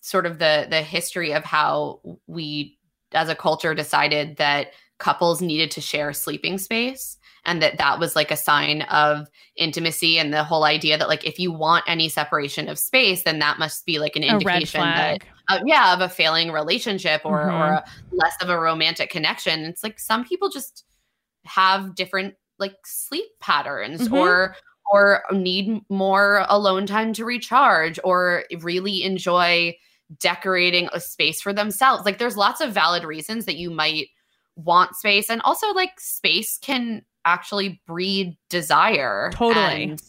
sort of the the history of how we as a culture decided that couples needed to share sleeping space and that that was like a sign of intimacy and the whole idea that like if you want any separation of space then that must be like an a indication that uh, yeah of a failing relationship or Mhm. or a, less of a romantic connection it's like some people just have different like sleep patterns Mhm. or or need more alone time to recharge or really enjoy decorating a space for themselves like there's lots of valid reasons that you might want space and also like space can actually breed desire Totally. and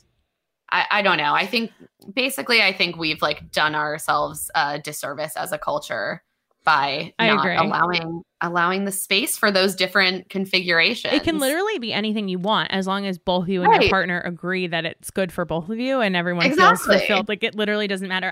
I, I don't know i think basically i think we've like done ourselves a disservice as a culture by I not agree. allowing allowing the space for those different configurations It can literally be anything you want as long as both you and your partner agree that it's good for both of you and everyone Exactly. feels fulfilled. Like it literally doesn't matter.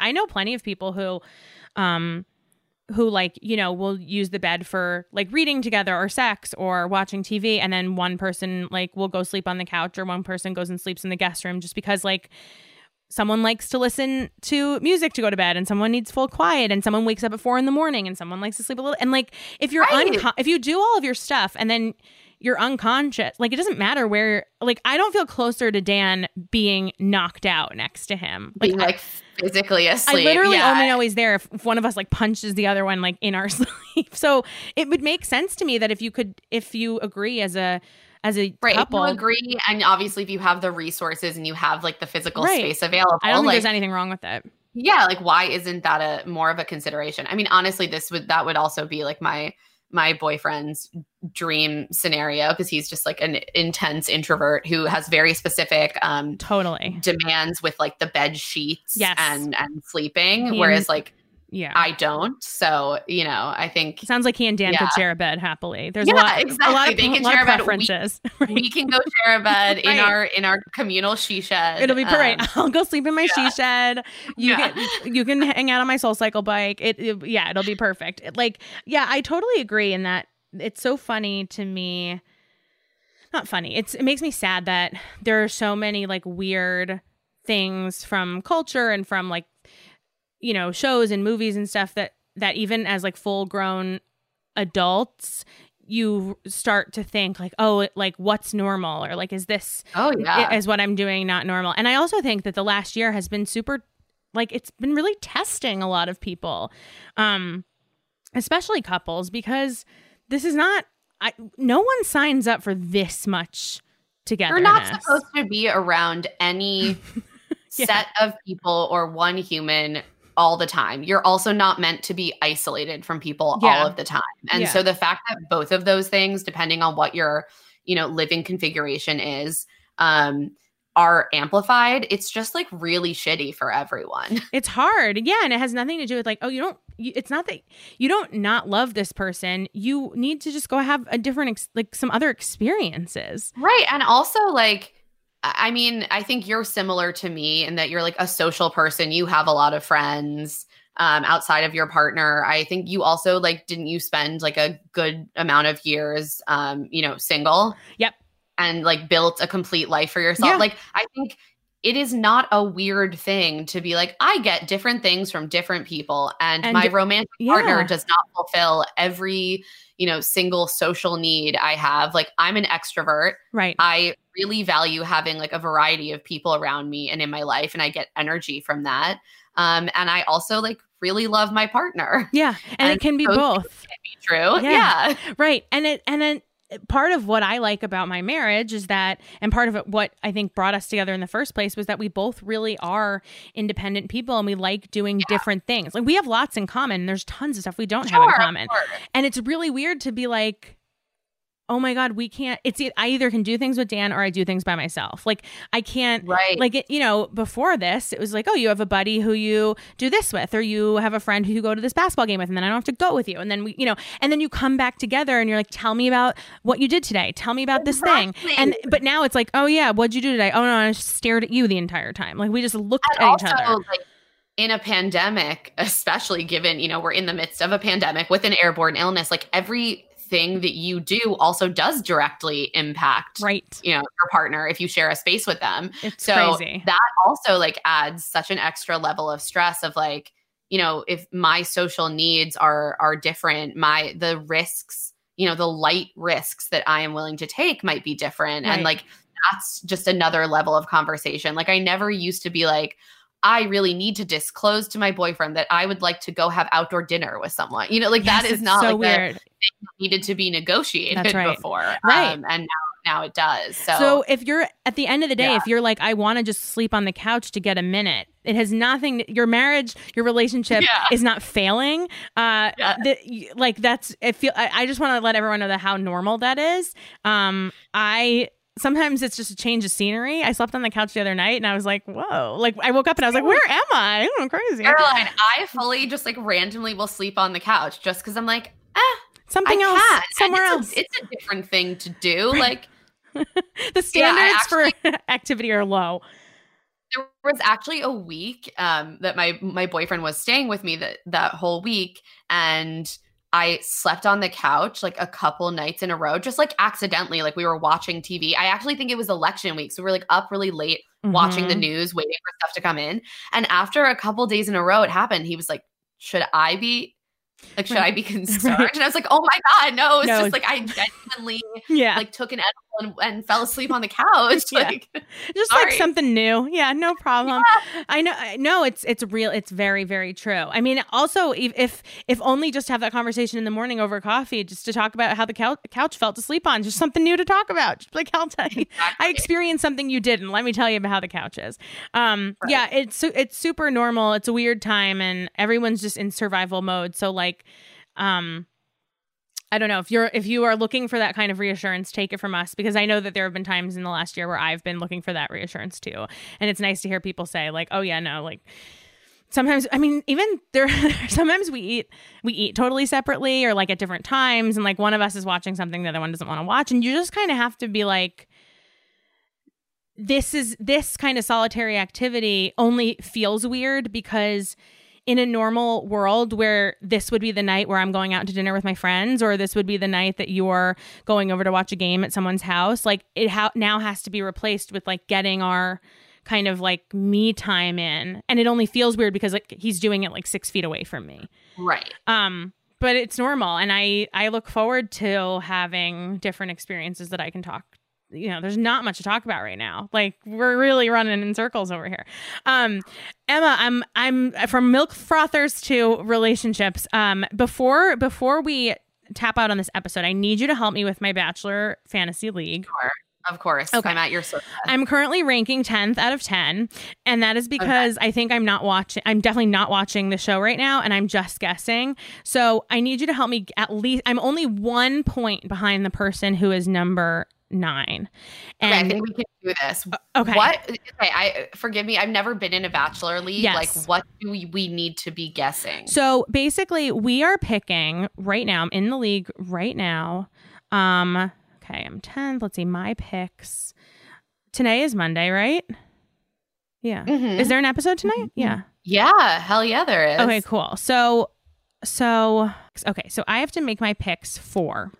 I know plenty of people who um who like, you know, will use the bed for like reading together or sex or watching TV and then one person like will go sleep on the couch or one person goes and sleeps in the guest room just because like someone likes to listen to music to go to bed and someone needs full quiet and someone wakes up at four in the morning and someone likes to sleep a little and like if you're Right. unco- if you do all of your stuff and then you're unconscious like it doesn't matter where like i don't feel closer to dan being knocked out next to him being I- like physically asleep I literally yeah. only know he's there if, if one of us like punches the other one like in our *laughs* sleep. So it would make sense to me that if you could, if you agree as a as a right couple, you agree and obviously if you have the resources and you have like the physical Right. space available I don't think like there's anything wrong with it. yeah like why isn't that a more of a consideration i mean honestly this would that would also be like my my boyfriend's dream scenario because he's just like an intense introvert who has very specific um Totally. demands with like the bed sheets Yes. and and sleeping He whereas like Yeah. i don't so you know i think It sounds like he and Dan could share a bed happily. There's Yeah, a lot, a lot of, They can a lot share of a bed. We- preferences. *laughs* Right. we can go share a bed in our in our communal she shed It'll be great. Um, I'll go sleep in my she shed. You Yeah. can you can hang out on my soul cycle bike. It, it- yeah, it'll be perfect. It- like yeah, I totally agree in that it's so funny to me. Not funny. It's it makes me sad that there are so many like weird things from culture and from like you know shows and movies and stuff that that even as like full grown adults you start to think like oh like what's normal or like is this oh yeah is what i'm doing not normal and i also think that the last year has been super like it's been really testing a lot of people um especially couples because this is not I no one signs up for this much together. You're not supposed to be around any *laughs* yeah. set of people or one human all the time. You're also not meant to be isolated from people yeah. all of the time. And yeah. so the fact that both of those things depending on what your, you know, living configuration is, um are amplified, it's just like really shitty for everyone. *laughs* It's hard. Yeah, and it has nothing to do with like, oh, you don't you, it's not that you don't not love this person. You need to just go have a different ex- like some other experiences. Right. And also like I mean, I think you're similar to me in that you're like a social person. You have a lot of friends um, outside of your partner. I think you also like didn't you spend like a good amount of years um, you know, single? Yep and like built a complete life for yourself. Yeah. Like I think it is not a weird thing to be like, I get different things from different people, and, and my romantic yeah. partner does not fulfill every, you know, single social need I have. Like, I'm an extrovert. Right. I really value having like a variety of people around me and in my life, and I get energy from that. Um, and I also like really love my partner. Yeah. And, and it can be both. Can be true. Yeah. yeah. Right. And it, and then part of what I like about my marriage is that, and part of it, what I think brought us together in the first place was that we both really are independent people and we like doing yeah. different things. Like we have lots in common. There's tons of stuff we don't sure, have in common. And it's really weird to be like, oh my god we can't it's i either can do things with dan or i do things by myself. Like i can't right. like it, you know before this it was like oh you have a buddy who you do this with or you have a friend who you go to this basketball game with and then i don't have to go with you. And then we you know and then you come back together and you're like tell me about what you did today. Tell me about exactly. this thing. And but now it's like oh yeah what'd you do today? Oh no i just stared at you the entire time. Like we just looked and at also, each other. like, in a pandemic, especially given, you know, we're in the midst of a pandemic with an airborne illness, like every thing that you do also does directly impact right you know your partner if you share a space with them it's so crazy. that also like adds such an extra level of stress of like you know if my social needs are are different my the risks you know the light risks that i am willing to take might be different right. and like that's just another level of conversation like i never used to be like I really need to disclose to my boyfriend that I would like to go have outdoor dinner with someone. You know, like yes, that is not so like weird. needed to be negotiated right. before. Right. Um, and now now it does. So, so if you're at the end of the day, yeah. if you're like, I want to just sleep on the couch to get a minute, it has nothing. Your marriage, your relationship yeah. is not failing. Uh, yeah. the, like that's. I feel. I, I just want to let everyone know that how normal that is. Um, I sometimes it's just a change of scenery. I slept on the couch the other night and I was like, whoa. Like I woke up and I was like, where am I? *laughs* I'm crazy. Caroline, I fully just like randomly will sleep on the couch just because I'm like, eh, something I else can. somewhere it's else. A, it's a different thing to do. *laughs* Like *laughs* the standards yeah, actually, for activity are low. There was actually a week um, that my my boyfriend was staying with me that that whole week and I slept on the couch like a couple nights in a row, just like accidentally, like we were watching TV. I actually think it was election week. So we are like up really late mm-hmm. watching the mm-hmm. news, waiting for stuff to come in. And after a couple days in a row, it happened. He was like, Should I be like, should I be *laughs* concerned? And I was like, oh my God, no. It's no. just like I genuinely *laughs* yeah. like took an edible and, and fell asleep on the couch. *laughs* yeah. Like just sorry. like something new. Yeah, no *laughs* problem. Yeah. I know I know it's it's real, it's very, very true. I mean, also if if, if only just have that conversation in the morning over coffee, just to talk about how the couch, couch felt to sleep on, just something new to talk about. Just like I'll tell you. Exactly. I experienced something you didn't. Let me tell you about how the couch is. Um right. yeah, it's it's super normal. It's a weird time and everyone's just in survival mode. So like um I don't know if you're if you are looking for that kind of reassurance, take it from us because I know that there have been times in the last year where I've been looking for that reassurance too, and it's nice to hear people say like, "Oh yeah, no, like." Sometimes, I mean, even *laughs* there. Sometimes we eat, we eat totally separately, or like at different times, and like one of us is watching something the other one doesn't want to watch, and you just kind of have to be like, this is this kind of solitary activity only feels weird because in a normal world where this would be the night where I'm going out to dinner with my friends, or this would be the night that you're going over to watch a game at someone's house, like it ha- now has to be replaced with like getting our kind of like me time in and it only feels weird because like he's doing it like six feet away from me Right. um but it's normal and i i look forward to having different experiences that i can talk you know there's not much to talk about right now like we're really running in circles over here um emma i'm i'm from milk frothers to relationships um before before we tap out on this episode i need you to help me with my bachelor fantasy league Sure. Of course. Okay. I'm at your service. I'm currently ranking 10th out of 10. And that is because I think I'm not watching, I'm definitely not watching the show right now and I'm just guessing. So I need you to help me at least, I'm only one point behind the person who is number nine. Okay, I And think we can do this. okay. What? Okay, I forgive me. I've never been in a bachelor league. Yes. Like, what do we, we need to be guessing? So basically, we are picking right now. I'm in the league right now. Um, okay, I'm 10th. Let's see, my picks. Today is Monday, right? Yeah. Mhm. Is there an episode tonight? Yeah. yeah, hell yeah, there is. Okay, cool. So, so okay, so I have to make my picks for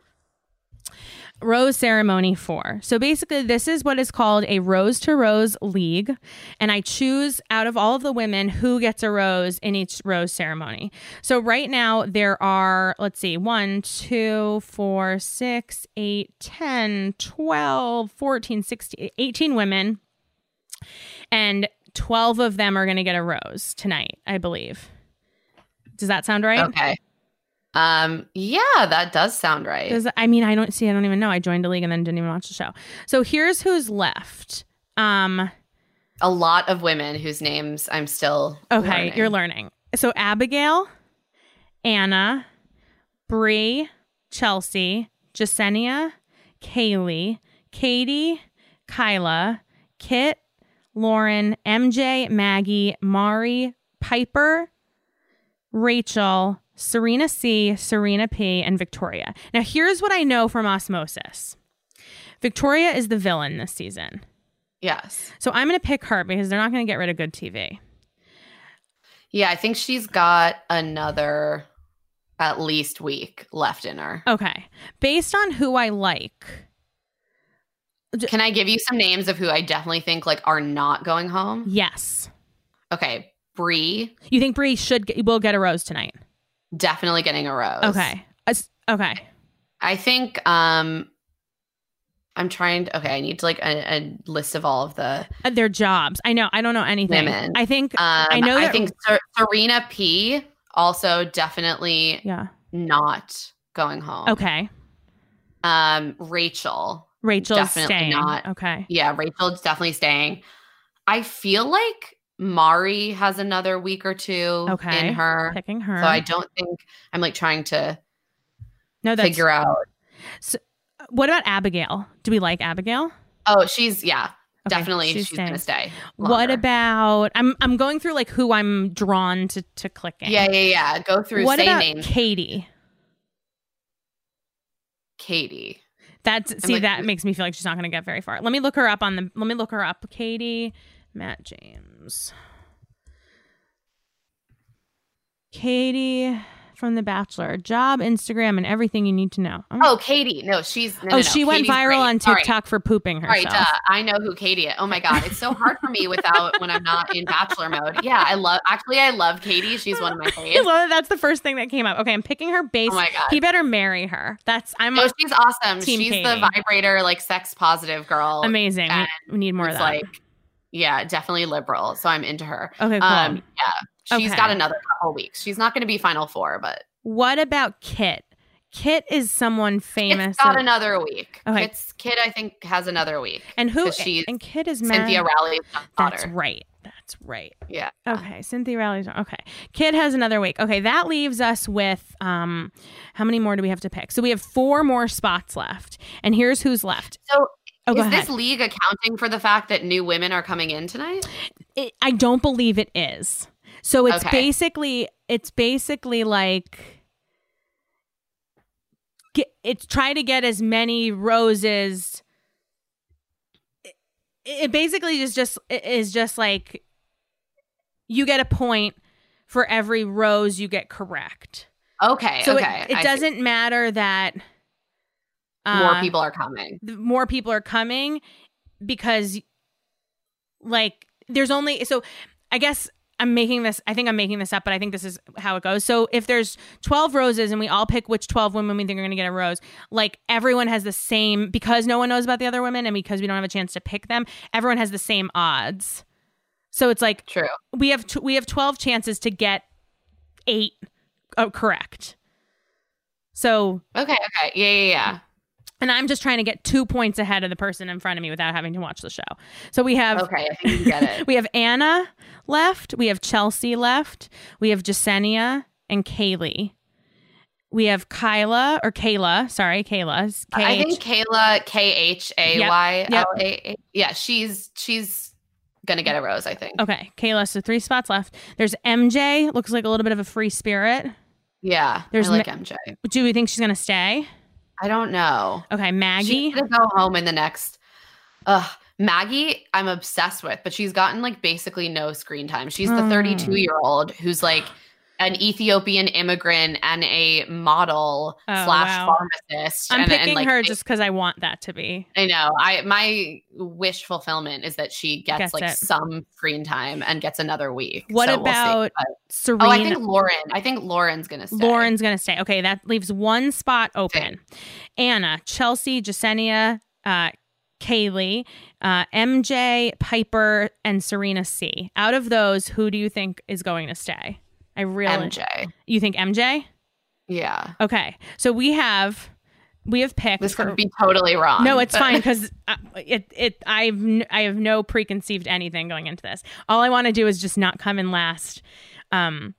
rose ceremony four. So basically, this is what is called a rose to rose league, and I choose out of all of the women who gets a rose in each rose ceremony. So right now there are let's see, one, two, four, six, eight, 10, 12, 14, 16, 18 women. And 12 of them are going to get a rose tonight, I believe. Does that sound right? Okay. Um. Yeah, that does sound right. Does I mean I don't see I don't even know. I joined a league and then didn't even watch the show. So here's who's left. Um a lot of women whose names I'm still. okay, learning. you're learning. So Abigail, Anna, Bree, Chelsea, Jessenia, Kaylee, Katie, Kyla, Kit, Lauren, MJ, Maggie, Mari, Piper, Rachel, Serena C, Serena P, and Victoria. Now, here's what I know from osmosis Victoria is the villain this season. Yes. So I'm going to pick her because they're not going to get rid of good TV. Yeah, I think she's got another at least week left in her. Okay. Based on who I like, Can I give you some names of who I definitely think like are not going home? yes. Okay, Bree You think Bree should get, will get a rose tonight? Definitely getting a rose. Okay. Okay. I think um I'm trying to okay, I need to like a, a list of all of the Uh, Their jobs. I know. I don't know anything. Women. I think. um I know I that- think Ser- Serena P also definitely yeah. not going home. Okay. Um Rachel. Rachel's Definitely staying. not. Okay. Yeah, Rachel's definitely staying. I feel like Mari has another week or two Okay. in her. Picking her. So I don't think I'm like trying to no, that's. figure out. So What about Abigail? Do we like Abigail? Oh, she's yeah, Okay, definitely she's, she's gonna stay. What about? I'm I'm going through like who I'm drawn to to clicking. Yeah, yeah, yeah. Go through. What say about names. Katie? Katie. That's see like- that makes me feel like she's not going to get very far. Let me look her up on the. Let me look her up. Katie, Matt James, Katie from The Bachelor, job, Instagram, and everything you need to know. Oh, Oh, Katie. No, she's. No, oh, no. she went Katie's viral great. on. TikTok for pooping herself. duh. I know who Katie is. Oh my god, it's so hard for me without when I'm not in bachelor mode. Yeah, I love. Actually, I love Katie. She's one of my *laughs* I faves. love it. That's the first thing that came up. Okay, I'm picking her oh base. Oh my god. He better marry her. That's I'm No, she's awesome. Team she's Katie. the vibrator, like sex positive girl. amazing. We, we need more of that. like, yeah, definitely liberal. So I'm into her. okay, cool. Um, yeah, she's Okay. got another couple weeks. She's not going to be final four, but what about Kit? Kit is someone famous. it's got another week. Okay. It's Kit, I think, has another week. and who? she's and Kit is Cynthia. Rowley's That's right. That's right. Yeah. Okay, Cynthia Rowley's okay. Kit has another week. Okay, that leaves us with um how many more do we have to pick? So we have four more spots left. And here's who's left. So Oh, is this league accounting for the fact that new women are coming in tonight? It, I don't believe it is. So it's Okay. basically it's basically like get, it's try to get as many roses it, it basically is just is just like you get a point for every rose you get correct. Okay. So okay. it, it doesn't matter that More uh, people are coming. more people are coming because like there's only so I guess I'm making this I think I'm making this up, but I think this is how it goes. So if there's 12 roses and we all pick which 12 women we think are going to get a rose, like everyone has the same because no one knows about the other women and because we don't have a chance to pick them, everyone has the same odds. So it's like True. we have t- we have 12 chances to get 8 oh, correct. So Okay. Okay. Yeah. Yeah. Yeah. And I'm just trying to get 2 points ahead of the person in front of me without having to watch the show. So we have Okay. I think you get it. *laughs* we have Anna left. We have Chelsea left. We have Jessenia and Kaylee. We have Kyla or Kayla. Sorry, Kayla. I think Kayla K H A Y L A. Yeah, she's she's gonna get a rose. I think. Okay, Kayla. So three spots left. There's MJ. Looks like a little bit of a free spirit. Yeah, There's I like Ma- MJ. Do we think she's gonna stay? I don't know. Okay, Maggie. She's gonna go home in the next. Ugh, Maggie, I'm obsessed with, but she's gotten like basically no screen time. She's the Mm. 32 year old who's like an Ethiopian immigrant and a model Oh, slash wow. pharmacist. I'm and, picking and, like, her just because I want that to be. I know. I my wish fulfillment is that she gets, Gets like it. some screen time and gets another week. What So we'll about But- Serena. oh, I think Lauren. I think Lauren's gonna stay. Lauren's gonna stay. Okay, that leaves one spot open. Anna, Chelsea, Jessenia, uh, Kaylee, uh, MJ, Piper, and Serena C. Out of those, who do you think is going to stay? I really MJ. You think MJ? Yeah, Okay, so we have we have picked. this for- could be totally wrong. no, it's but- fine because *laughs* it it I've I have no preconceived anything going into this. All I want to do is just not come in last. Um,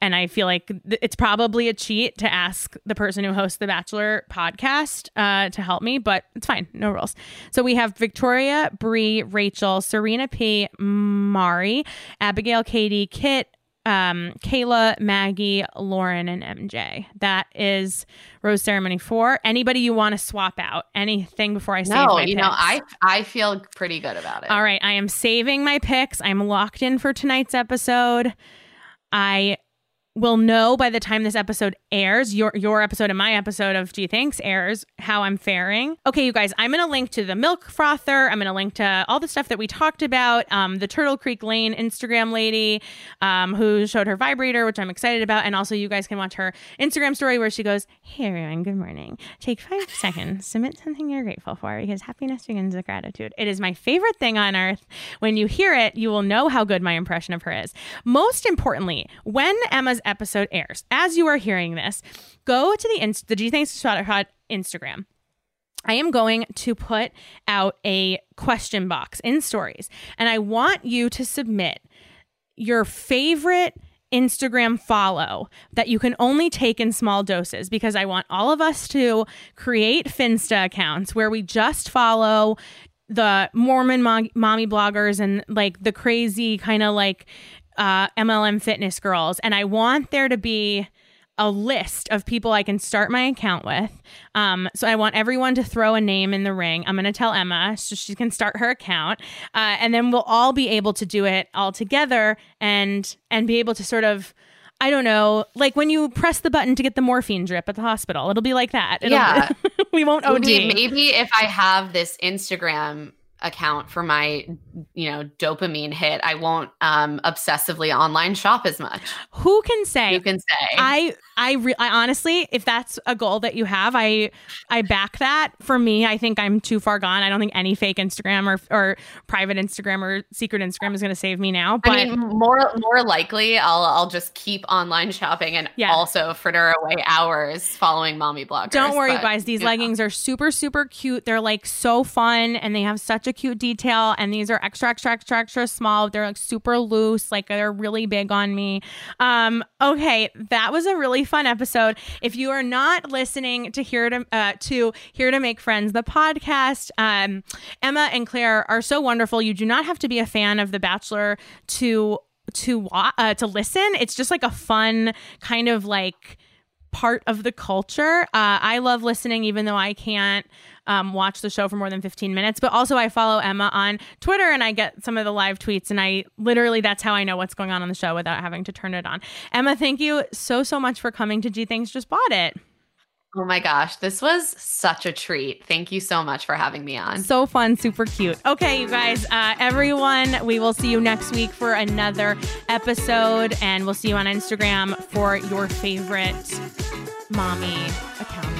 and I feel like th- it's probably a cheat to ask the person who hosts the Bachelor podcast uh, to help me, but it's fine, no rules. So we have Victoria, Bree, Rachel, Serena P, Mari, Abigail, Katie, Kit, um, Kayla, Maggie, Lauren, and MJ. That is Rose Ceremony four. Anybody you want to swap out? Anything before I save No, my you know. I I feel pretty good about it. All right, I am saving my picks. I'm locked in for tonight's episode. I will know by the time this episode airs, your your episode and my episode of Gee Thanks airs, how I'm faring. Okay, you guys, I'm gonna link to the milk frother. I'm gonna link to all the stuff that we talked about. Um, the Turtle Creek Lane Instagram lady, um, who showed her vibrator, which I'm excited about, and also you guys can watch her Instagram story where she goes, "Hey everyone, good morning. Take five *laughs* seconds, submit something you're grateful for because happiness begins with gratitude. It is my favorite thing on earth. When you hear it, you will know how good my impression of her is. Most importantly, when Emma's episode airs, as you are hearing this, go to the inst- the Gee Thanks Shot Hot Instagram. I am going to put out a question box in stories, and I want you to submit your favorite Instagram follow that you can only take in small doses because I want all of us to create Finsta accounts where we just follow the Mormon mo- mommy bloggers and like the crazy kind of like uh, MLM fitness girls. And I want there to be a list of people I can start my account with. Um, so I want everyone to throw a name in the ring. I'm going to tell Emma so she can start her account, uh, and then we'll all be able to do it all together and and be able to sort of. I don't know, like when you press the button to get the morphine drip at the hospital, it'll be like that. It'll- Yeah. *laughs* we won't OD. Maybe, maybe if I have this Instagram account for my, you know, dopamine hit, I won't um obsessively online shop as much. Who can say? You can say. I I, re- I honestly, if that's a goal that you have, I I back that. For me, I think I'm too far gone. I don't think any fake Instagram or or private Instagram or secret Instagram is going to save me now. But I mean, more more likely, I'll I'll just keep online shopping and Yeah. also fritter away hours following mommy bloggers. Don't worry, but, guys. These you know. leggings are super, super cute. They're like so fun and they have such a cute detail. And these are extra, extra, extra, extra small. They're like super loose. Like they're really big on me. Um, okay, that was a really fun episode. If you are not listening to here to uh, to here to make friends, the podcast, um, Emma and Claire are so wonderful. You do not have to be a fan of The Bachelor to to uh, to listen. It's just like a fun kind of like part of the culture. Uh, I love listening, even though I can't um, watch the show for more than 15 minutes. But also, I follow Emma on Twitter and I get some of the live tweets. And I literally, that's how I know what's going on on the show without having to turn it on. Emma, thank you so, so much for coming to Gee Thanks Just Bought It. Oh my gosh, this was such a treat. Thank you so much for having me on. So fun, super cute. Okay, you guys, uh, everyone, we will see you next week for another episode, and we'll see you on Instagram for your favorite mommy account.